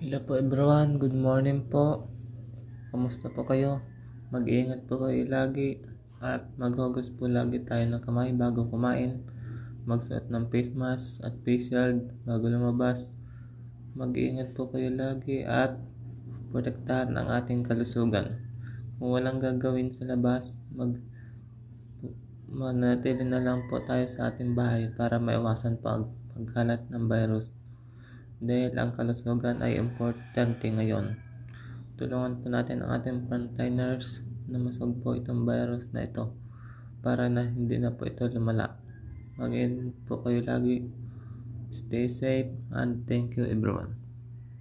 Hello po everyone, good morning po. Kamusta po kayo? Mag-iingat po kayo lagi at maghugas po lagi tayo ng kamay bago kumain. Magsuot ng face mask at face shield bago lumabas. Mag-iingat po kayo lagi at protektahan ang ating kalusugan. Kung walang gagawin sa labas, mag manatili na lang po tayo sa ating bahay para maiwasan po ang pagkalat ng virus dahil ang kalusugan ay importante ngayon. Tulungan po natin ang ating frontliners na masugpo itong virus na ito para na hindi na po ito lumala. Mag po kayo lagi. Stay safe and thank you everyone.